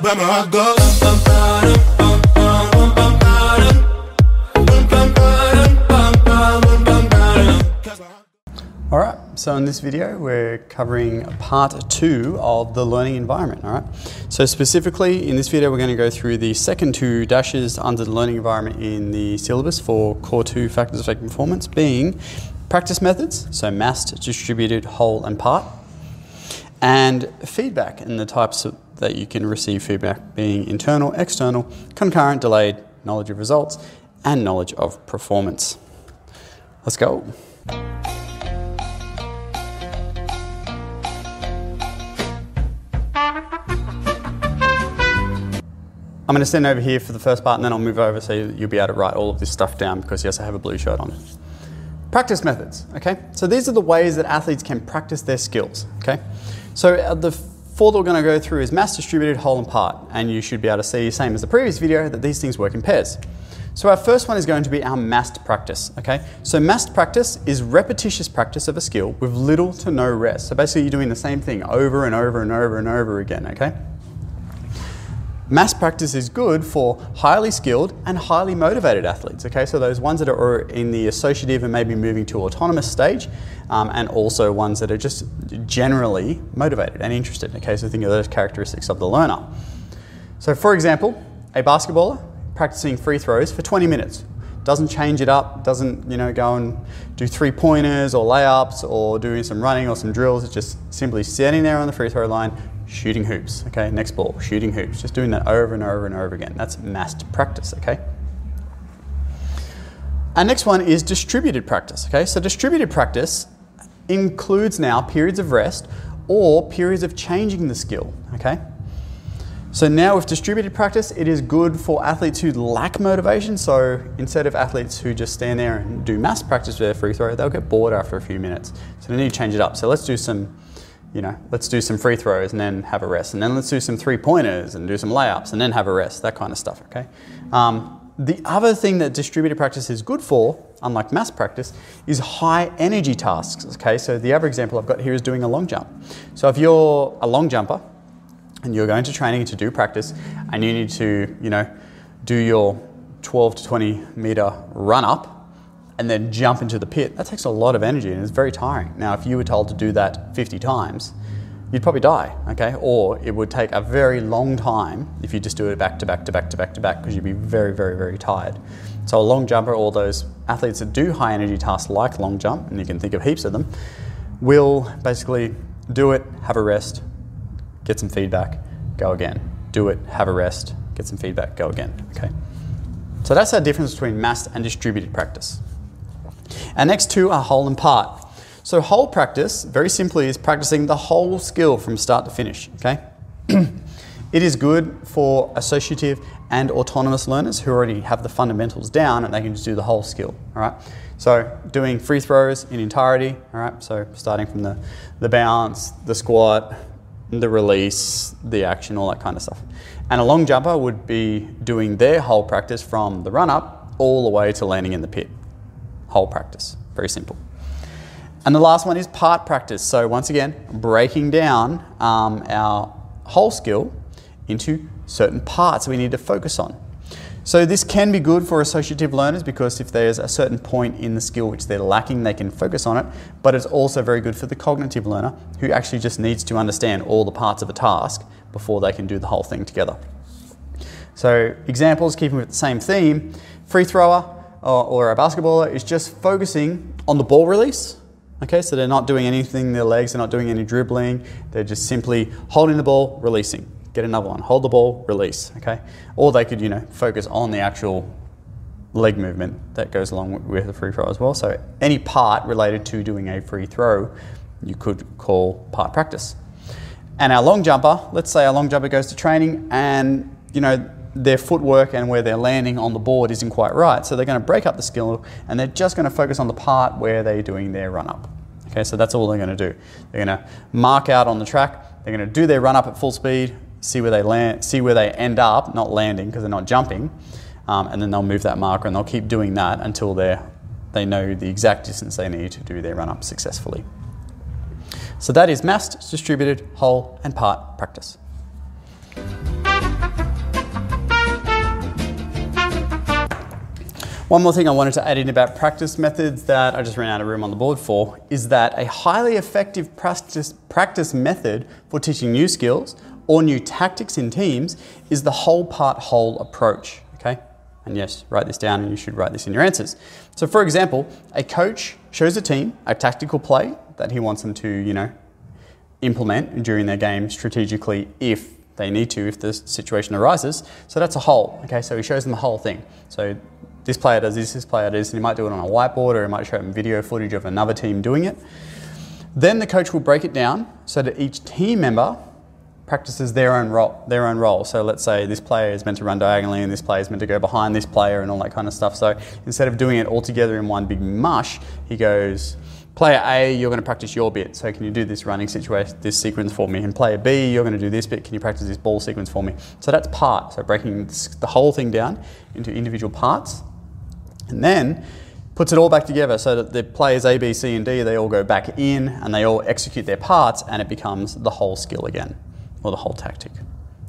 where my heart goes. Alright, so in this video we're covering part two of the learning environment, alright? So specifically in this video we're going to go through the second two dashes under the learning environment in the syllabus for core two factors affecting performance being practice methods, so massed, distributed, whole and part, and feedback and the types of that you can receive feedback being internal, external, concurrent, delayed, knowledge of results, and knowledge of performance. Let's go. I'm going to stand over here for the first part and then I'll move over so you'll be able to write all of this stuff down because yes, I have a blue shirt on. Practice methods, okay? So these are the ways that athletes can practice their skills, okay? So the four that we're going to go through is mass distributed, whole and part, and you should be able to see, same as the previous video, that these things work in pairs. So our first one is going to be our massed practice, okay? So massed practice is repetitious practice of a skill with little to no rest. So basically you're doing the same thing over and over and over and over again, okay? Mass practice is good for highly skilled and highly motivated athletes. Okay, so those ones that are in the associative and maybe moving to autonomous stage, um, and also ones that are just generally motivated and interested. Okay, so think of those characteristics of the learner. So, for example, a basketballer practicing free throws for 20 minutes doesn't change it up, doesn't you know go and do three pointers or layups or doing some running or some drills. It's just simply standing there on the free throw line, shooting hoops. Okay, next ball, shooting hoops. Just doing that over and over and over again. That's massed practice. Okay. Our next one is distributed practice. Okay, so distributed practice includes now periods of rest or periods of changing the skill. Okay. So now with distributed practice, it is good for athletes who lack motivation. So instead of athletes who just stand there and do mass practice with their free throw, they'll get bored after a few minutes. So they need to change it up. So let's do some, you know, let's do some free throws and then have a rest. And then let's do some three pointers and do some layups and then have a rest, that kind of stuff, okay? Um, the other thing that distributed practice is good for, unlike mass practice, is high energy tasks, okay? So the other example I've got here is doing a long jump. So if you're a long jumper, and you're going to training to do practice and you need to, you know, do your 12 to 20 meter run up and then jump into the pit, that takes a lot of energy and it's very tiring. Now, if you were told to do that 50 times, you'd probably die, okay? Or it would take a very long time if you just do it back to back to back to back to back because you'd be very, very, very tired. So, a long jumper, all those athletes that do high energy tasks like long jump, and you can think of heaps of them, will basically do it, have a rest, get some feedback, go again. Do it, have a rest, get some feedback, go again. Okay. So that's our difference between massed and distributed practice. Our next two are whole and part. So whole practice, very simply, is practicing the whole skill from start to finish. Okay. it is good for associative and autonomous learners who already have the fundamentals down and they can just do the whole skill. All right. So doing free throws in entirety. All right. So starting from the the bounce, the squat, the release, the action, all that kind of stuff. And a long jumper would be doing their whole practice from the run up all the way to landing in the pit. Whole practice. Very simple. And the last one is part practice. So, once again, breaking down um, our whole skill into certain parts we need to focus on. So, this can be good for associative learners because if there's a certain point in the skill which they're lacking, they can focus on it. But it's also very good for the cognitive learner who actually just needs to understand all the parts of a task before they can do the whole thing together. So, examples, keeping with the same theme free thrower or, a basketballer is just focusing on the ball release. Okay, so they're not doing anything in their legs, they're not doing any dribbling, they're just simply holding the ball, releasing. Get another one, hold the ball, release. Okay, or they could, you know, focus on the actual leg movement that goes along with the free throw as well. So any part related to doing a free throw, you could call part practice. And our long jumper, let's say our long jumper goes to training and you know their footwork and where they're landing on the board isn't quite right. So they're going to break up the skill and they're just going to focus on the part where they're doing their run up. Okay, so that's all they're going to do. They're going to mark out on the track. They're going to do their run up at full speed, see where they land, see where they end up, not landing because they're not jumping, um, and then they'll move that marker and they'll keep doing that until they're, they know the exact distance they need to do their run up successfully. So that is massed, distributed, whole, and part practice. One more thing I wanted to add in about practice methods that I just ran out of room on the board for is that a highly effective practice, practice method for teaching new skills or new tactics in teams is the whole part whole approach. Okay? And yes, write this down and you should write this in your answers. So, for example, a coach shows a team a tactical play that he wants them to, you know, implement during their game strategically if they need to, if the situation arises. So that's a whole. Okay, so he shows them the whole thing. So this player does this, this player does, and he might do it on a whiteboard or he might show them video footage of another team doing it. Then the coach will break it down so that each team member practices their own role. Their own role. So let's say this player is meant to run diagonally, and this player is meant to go behind this player, and all that kind of stuff. So instead of doing it all together in one big mush, he goes, player A, you're going to practice your bit. So can you do this running situation, this sequence for me? And player B, you're going to do this bit. Can you practice this ball sequence for me? So that's part. So breaking the whole thing down into individual parts, and then puts it all back together so that the players A, B, C, and D, they all go back in and they all execute their parts and it becomes the whole skill again, or the whole tactic.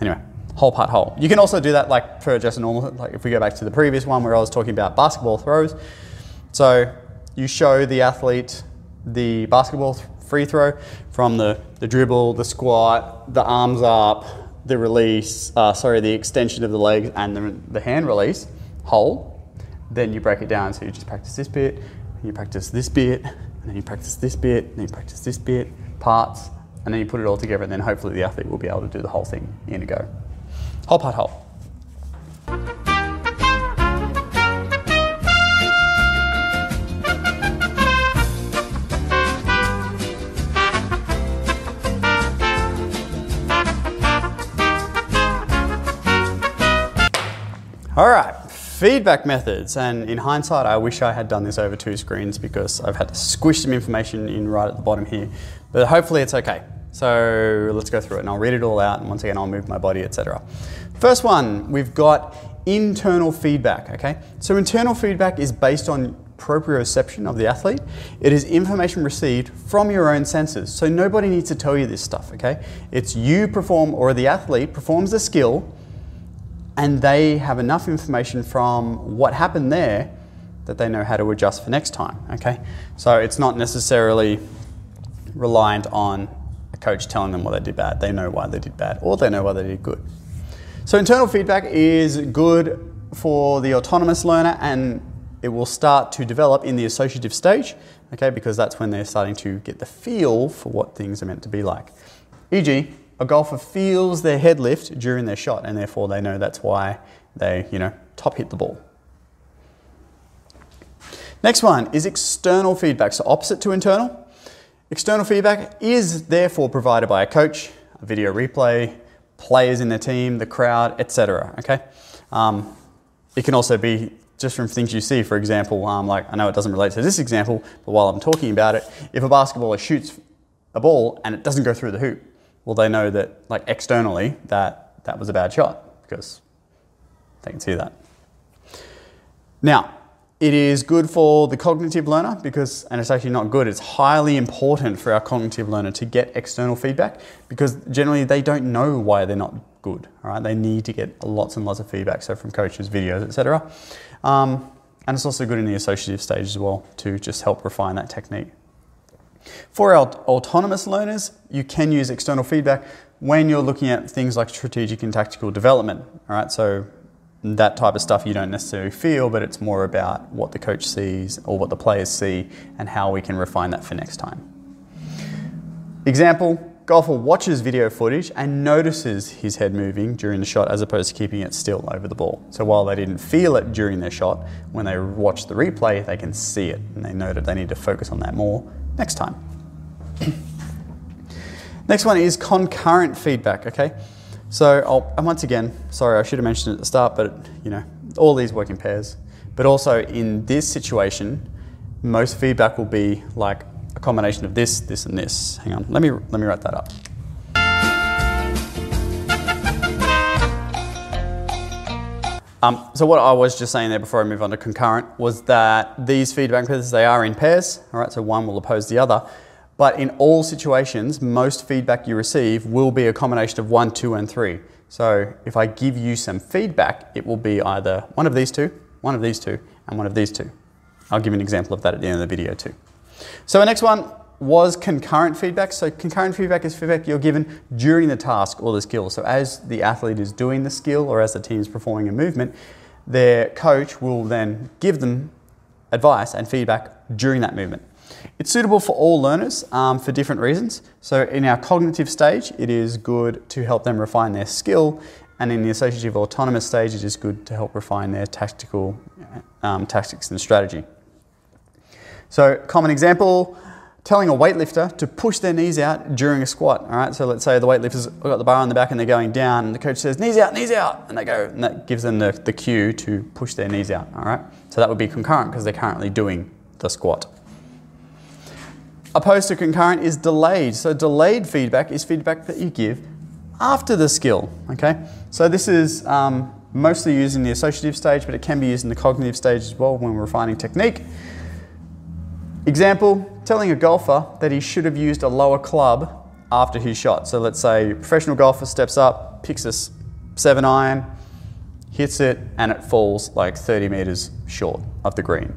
Anyway, whole part whole. You can also do that like for just a normal, like if we go back to the previous one where I was talking about basketball throws. So you show the athlete the basketball th- free throw from the, the dribble, the squat, the arms up, the release, uh, sorry, the extension of the legs and the, the hand release whole then you break it down. So you just practice this bit, and you practice this bit, and then you practice this bit, and then you practice this bit, parts, and then you put it all together, and then hopefully the athlete will be able to do the whole thing in a go. Whole part whole. Feedback methods. And in hindsight, I wish I had done this over two screens because I've had to squish some information in right at the bottom here. But hopefully it's okay. So let's go through it and I'll read it all out and once again I'll move my body, etc. First one, we've got internal feedback, okay? So internal feedback is based on proprioception of the athlete. It is information received from your own senses. So nobody needs to tell you this stuff, okay? It's you perform or the athlete performs the skill and they have enough information from what happened there that they know how to adjust for next time. Okay, so it's not necessarily reliant on a coach telling them what they did bad. They know why they did bad, or they know why they did good. So internal feedback is good for the autonomous learner, and it will start to develop in the associative stage. Okay, because that's when they're starting to get the feel for what things are meant to be like. E.g., a golfer feels their head lift during their shot, and therefore they know that's why they, you know, top hit the ball. Next one is external feedback. So opposite to internal. External feedback is therefore provided by a coach, a video replay, players in the team, the crowd, etc. Okay. Um, it can also be just from things you see. For example, um, like I know it doesn't relate to this example, but while I'm talking about it, if a basketballer shoots a ball and it doesn't go through the hoop, well, they know that, like externally, that that was a bad shot because they can see that. Now, it is good for the cognitive learner because, and it's actually not good, it's highly important for our cognitive learner to get external feedback because generally they don't know why they're not good. All right, they need to get lots and lots of feedback, so from coaches, videos, etc. Um, and it's also good in the associative stage as well to just help refine that technique. For our autonomous learners, you can use external feedback when you're looking at things like strategic and tactical development. All right, so that type of stuff you don't necessarily feel, but it's more about what the coach sees or what the players see and how we can refine that for next time. Example golfer watches video footage and notices his head moving during the shot as opposed to keeping it still over the ball. So while they didn't feel it during their shot, when they watch the replay, they can see it and they know that they need to focus on that more next time. next one is concurrent feedback, okay? So, I'll, and once again, sorry, I should have mentioned it at the start, but you know, all these work in pairs. But also in this situation, most feedback will be like a combination of this, this, and this. Hang on, let me let me write that up. Um, so what I was just saying there before I move on to concurrent was that these feedback methods, they are in pairs, all right, so one will oppose the other. But in all situations, most feedback you receive will be a combination of one, two, and three. So if I give you some feedback, it will be either one of these two, one of these two, and one of these two. I'll give an example of that at the end of the video too. So our next one was concurrent feedback. So concurrent feedback is feedback you're given during the task or the skill. So as the athlete is doing the skill or as the team is performing a movement, their coach will then give them advice and feedback during that movement. It's suitable for all learners um, for different reasons. So in our cognitive stage, it is good to help them refine their skill, and in the associative autonomous stage, it is good to help refine their tactical um, tactics and strategy. So, common example telling a weightlifter to push their knees out during a squat. All right, so let's say the weightlifter's got the bar on the back and they're going down, and the coach says, knees out, knees out, and they go, and that gives them the, the cue to push their knees out. All right, so that would be concurrent because they're currently doing the squat. Opposed to concurrent is delayed. So, delayed feedback is feedback that you give after the skill. Okay, so this is um, mostly used in the associative stage, but it can be used in the cognitive stage as well when we're refining technique. Example, telling a golfer that he should have used a lower club after his shot. So let's say a professional golfer steps up, picks a seven iron, hits it, and it falls like 30 meters short of the green.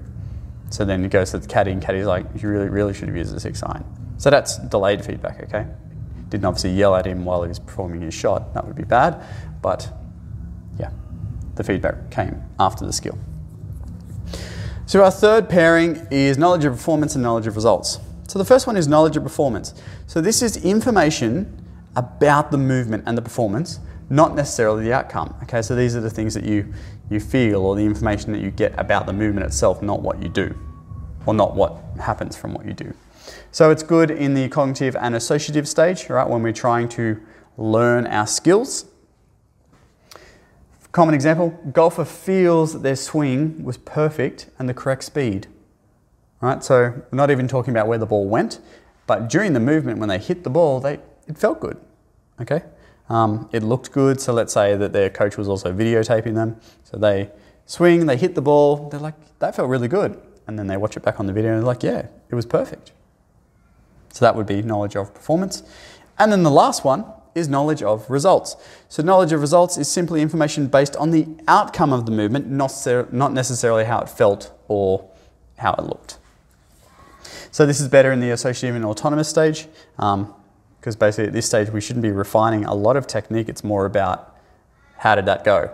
So then he goes to the caddy, and caddy's like, you really, really should have used a six iron. So that's delayed feedback, okay? Didn't obviously yell at him while he was performing his shot. That would be bad, but yeah, the feedback came after the skill. So our third pairing is knowledge of performance and knowledge of results. So the first one is knowledge of performance. So this is information about the movement and the performance, not necessarily the outcome. Okay, so these are the things that you, you feel or the information that you get about the movement itself, not what you do, or not what happens from what you do. So it's good in the cognitive and associative stage, right, when we're trying to learn our skills Common example golfer feels that their swing was perfect and the correct speed. Right? So, we're not even talking about where the ball went, but during the movement, when they hit the ball, they, it felt good. Okay? Um, it looked good. So, let's say that their coach was also videotaping them. So, they swing, they hit the ball, they're like, that felt really good. And then they watch it back on the video and they're like, yeah, it was perfect. So, that would be knowledge of performance. And then the last one is knowledge of results. So, knowledge of results is simply information based on the outcome of the movement, not necessarily how it felt or how it looked. So, this is better in the associative and autonomous stage because um, basically at this stage we shouldn't be refining a lot of technique, it's more about how did that go.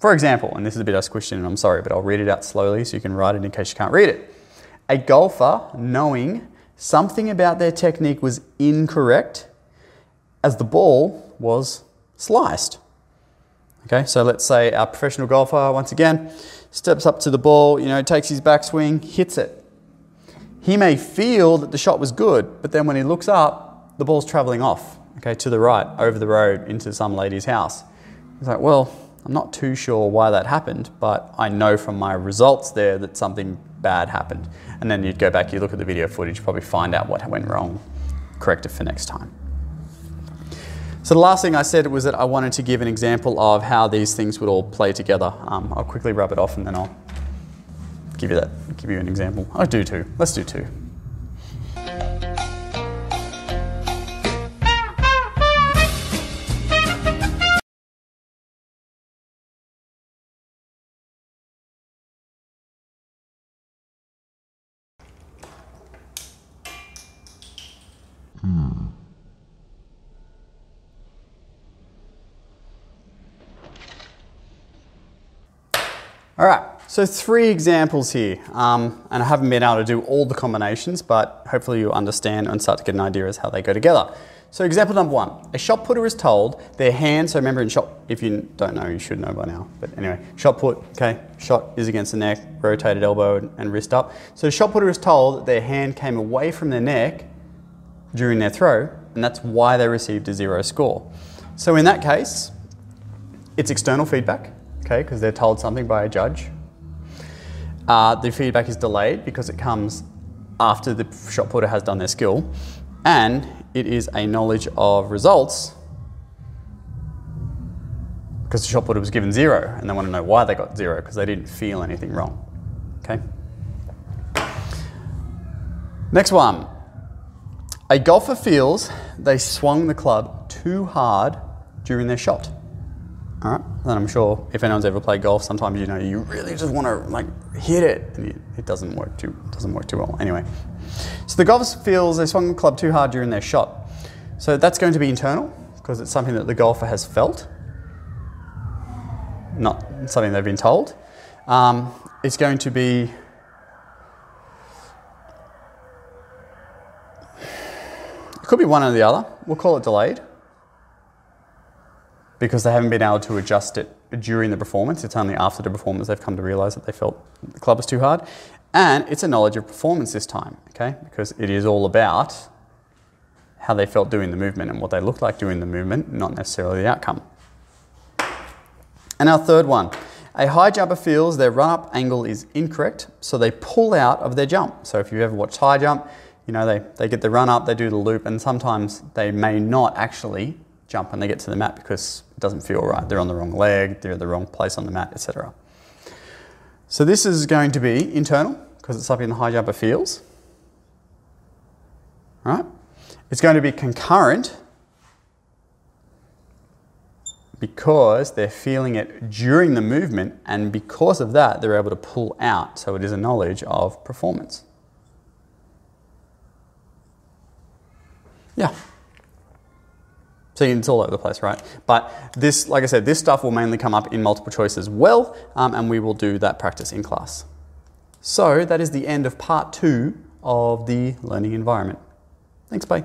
For example, and this is a bit I squished in, and I'm sorry, but I'll read it out slowly so you can write it in case you can't read it. A golfer knowing something about their technique was incorrect as the ball was sliced. Okay, so let's say our professional golfer, once again, steps up to the ball, you know, takes his backswing, hits it. He may feel that the shot was good, but then when he looks up, the ball's traveling off, okay, to the right, over the road, into some lady's house. He's like, well, I'm not too sure why that happened, but I know from my results there that something bad happened. And then you'd go back, you look at the video footage, probably find out what went wrong, correct it for next time. So the last thing I said was that I wanted to give an example of how these things would all play together. Um, I'll quickly rub it off and then I'll give you that, give you an example. I'll do two. Let's do two. So three examples here, um, and I haven't been able to do all the combinations, but hopefully you understand and start to get an idea as how they go together. So example number one, a shot putter is told their hand, so remember in shot, if you don't know, you should know by now, but anyway, shot put, okay, shot is against the neck, rotated elbow and wrist up. So the shot putter is told that their hand came away from their neck during their throw, and that's why they received a zero score. So in that case, it's external feedback, okay, because they're told something by a judge. Uh, the feedback is delayed because it comes after the shot putter has done their skill, and it is a knowledge of results because the shot putter was given zero, and they want to know why they got zero because they didn't feel anything wrong. Okay. Next one. A golfer feels they swung the club too hard during their shot. All right. And I'm sure if anyone's ever played golf, sometimes you know you really just want to like hit it, and it doesn't work too doesn't work too well. Anyway, so the golfer feels they swung the club too hard during their shot. So that's going to be internal because it's something that the golfer has felt, not something they've been told. Um, it's going to be it could be one or the other. We'll call it delayed because they haven't been able to adjust it during the performance. It's only after the performance they've come to realize that they felt the club was too hard. And it's a knowledge of performance this time, okay? Because it is all about how they felt doing the movement and what they looked like doing the movement, not necessarily the outcome. And our third one a high jumper feels their run up angle is incorrect, so they pull out of their jump. So if you've ever watched high jump, you know, they, they get the run up, they do the loop, and sometimes they may not actually jump when they get to the mat because it doesn't feel right. They're on the wrong leg, they're at the wrong place on the mat, etc. So this is going to be internal because it's something the high jumper feels. Right? It's going to be concurrent because they're feeling it during the movement, and because of that, they're able to pull out. So it is a knowledge of performance. Yeah. So it's all over the place, right? But this, like I said, this stuff will mainly come up in multiple choice as well, um, and we will do that practice in class. So that is the end of part two of the learning environment. Thanks, bye.